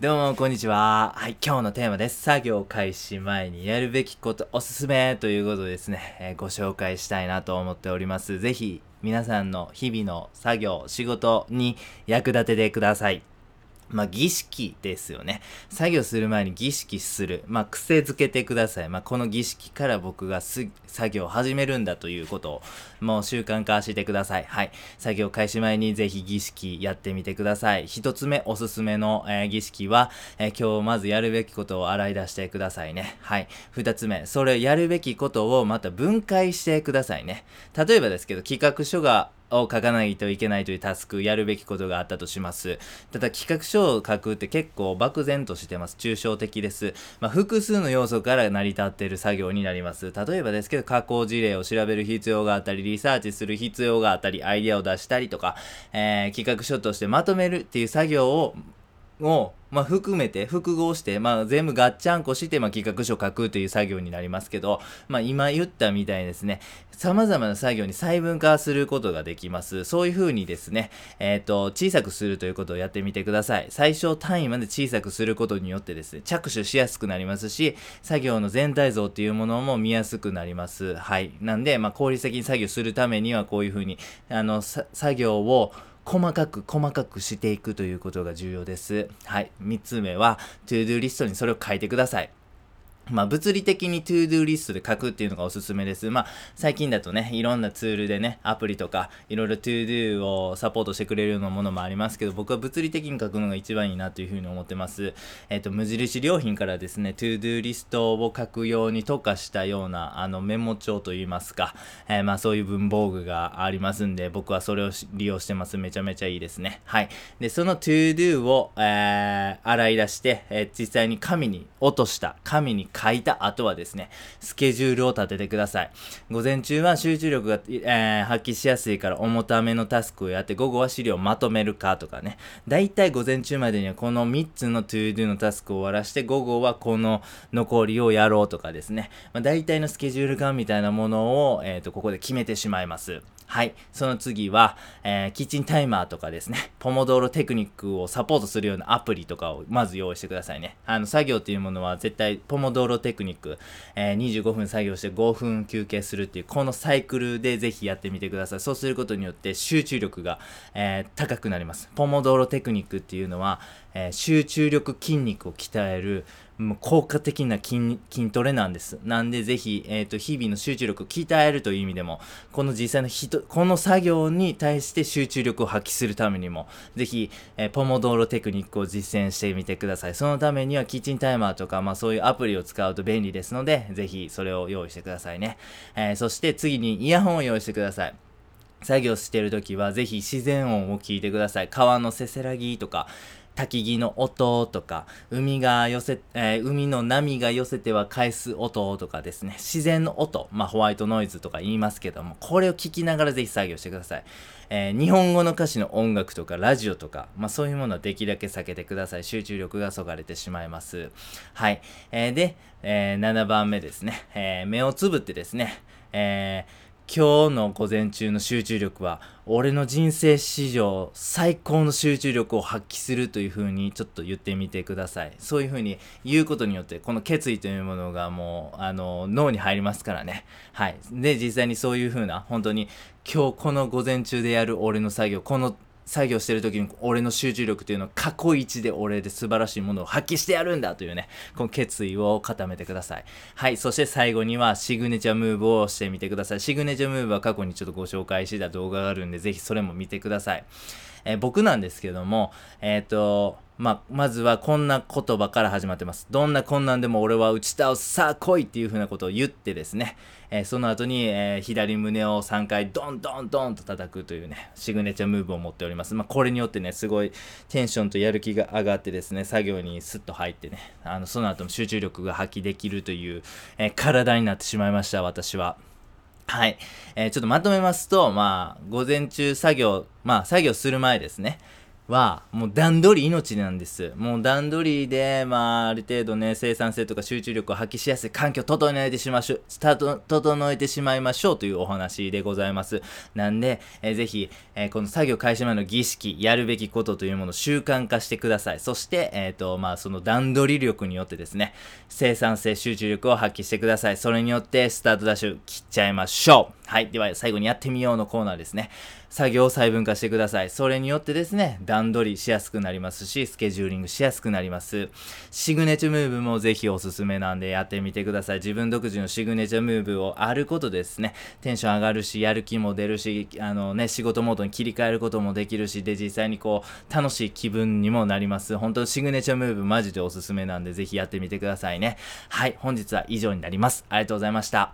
どうも、こんにちは。はい、今日のテーマです。作業開始前にやるべきことおすすめということですね、えーご紹介したいなと思っております。ぜひ、皆さんの日々の作業、仕事に役立ててください。まあ、儀式ですよね。作業する前に儀式する。まあ、癖づけてください。まあ、この儀式から僕が作業を始めるんだということを、もう習慣化してください。はい。作業開始前にぜひ儀式やってみてください。一つ目、おすすめの、えー儀式は、えー今日まずやるべきことを洗い出してくださいね。はい。二つ目、それやるべきことをまた分解してくださいね。例えばですけど、企画書がを書かないといけないというタスク、やるべきことがあったとします。ただ企画書を書くって結構漠然としてます。抽象的です。まあ、複数の要素から成り立っている作業になります。例えばですけど、加工事例を調べる必要があったり、リサーチする必要があったり、アイデアを出したりとか、えー企画書としてまとめるっていう作業をを、まあ、含めて、複合して、まあ、全部ガッチャンコして、まあ、企画書書くという作業になりますけど、まあ、今言ったみたいにですね、様々な作業に細分化することができます。そういう風にですね、えっ、と、小さくするということをやってみてください。最小単位まで小さくすることによってですね、着手しやすくなりますし、作業の全体像っていうものも見やすくなります。はい。なんで、まあ、効率的に作業するためには、こういう風に、あの、作業を、細かく細かくしていくということが重要です。はい。3つ目は、 to do リストにそれを書いてください。まあ、物理的に to do リストで書くっていうのがおすすめです。まあ、最近だとね、いろんなツールでね、アプリとか、いろいろ to do をサポートしてくれるようなものもありますけど、僕は物理的に書くのが一番いいなというふうに思ってます。えっ、と、無印良品からですね、to do リストを書くように特化したような、あの、メモ帳といいますか、えーまあ、そういう文房具がありますんで、僕はそれを利用してます。めちゃめちゃいいですね。はい。で、その to do を、えー洗い出して、えー実際に紙に落とした、紙に書書いた後はですね、スケジュールを立ててください。午前中は集中力が、えー発揮しやすいから重ためのタスクをやって、午後は資料をまとめるかとかね。だいたい午前中までにはこの3つの to do のタスクを終わらして、午後はこの残りをやろうとかですね。まあ、大体のスケジュール感みたいなものを、えっ、と、ここで決めてしまいます。はい。その次は、えーキッチンタイマーとかですね、ポモドーロテクニックをサポートするようなアプリとかをまず用意してくださいね。あの、作業っていうものは絶対、ポモドーロテクニック、えー25分作業して5分休憩するっていう、このサイクルでぜひやってみてください。そうすることによって集中力が、えー高くなります。ポモドーロテクニックっていうのは、え集中力筋肉を鍛える、効果的な筋筋トレなんです。なんでぜひ、えっ、と、日々の集中力を鍛えるという意味でも、この実際の人、この作業に対して集中力を発揮するためにも、ぜひ、えーポモドーロテクニックを実践してみてください。そのためには、キッチンタイマーとか、まあそういうアプリを使うと便利ですので、ぜひそれを用意してくださいね。えーそして次にイヤホンを用意してください。作業してるときはぜひ自然音を聞いてください。川のせせらぎとか、焚き木の音とか、海が寄せ、えー海の波が寄せては返す音とかですね、自然の音、まあホワイトノイズとか言いますけども、これを聞きながらぜひ作業してください。えー日本語の歌詞の音楽とかラジオとか、まあそういうものはできるだけ避けてください。集中力がそがれてしまいます。はい。えーで、えー7番目ですね、え目をつぶってですね、えー今日の午前中の集中力は俺の人生史上最高の集中力を発揮するというふうにちょっと言ってみてください。そういうふうに言うことによってこの決意というものがもうあの脳に入りますからね。はい。で実際にそういうふうな本当に今日この午前中でやる俺の作業この作業してる時に俺の集中力というのは過去一で俺で素晴らしいものを発揮してやるんだというね、この決意を固めてください。はい、そして最後にはシグネチャームーブをしてみてください。シグネチャームーブは過去にちょっとご紹介してた動画があるんで、ぜひそれも見てください。えー僕なんですけども、えっ、と、ま、まずはこんな言葉から始まってます。どんな困難でも俺は打ち倒す、さあ来いっていう風なことを言ってですね、えーその後に、えー左胸を3回ドンドンドンと叩くというね、シグネチャームーブを持っております。まあ、これによってね、すごいテンションとやる気が上がってですね、作業にスッと入ってね、あの、その後も集中力が発揮できるという、えー体になってしまいました、私は。はい。えーちょっとまとめますと、まあ、午前中作業、まあ、作業する前ですね。はもう段取り命なんです。もう段取りでまあある程度ね生産性とか集中力を発揮しやすい環境を整えてしましょスタート整えてしまいましょうというお話でございます。なんで、えー、ぜひ、えー、この作業開始前の儀式やるべきことというものを習慣化してください。そしてえっ、ー、とまあその段取り力によってですね生産性集中力を発揮してください。それによってスタートダッシュ切っちゃいましょう。はいでは最後にやってみようのコーナーですね作業を細分化してください。それによってですね、段取りしやすくなりますし、スケジューリングしやすくなります。シグネチャムーブもぜひおすすめなんでやってみてください。自分独自のシグネチャムーブをあることですね、テンション上がるし、やる気も出るし、あのね、仕事モードに切り替えることもできるし、で、実際にこう、楽しい気分にもなります。本当シグネチャムーブマジでおすすめなんで、ぜひやってみてくださいね。はい、本日は以上になります。ありがとうございました。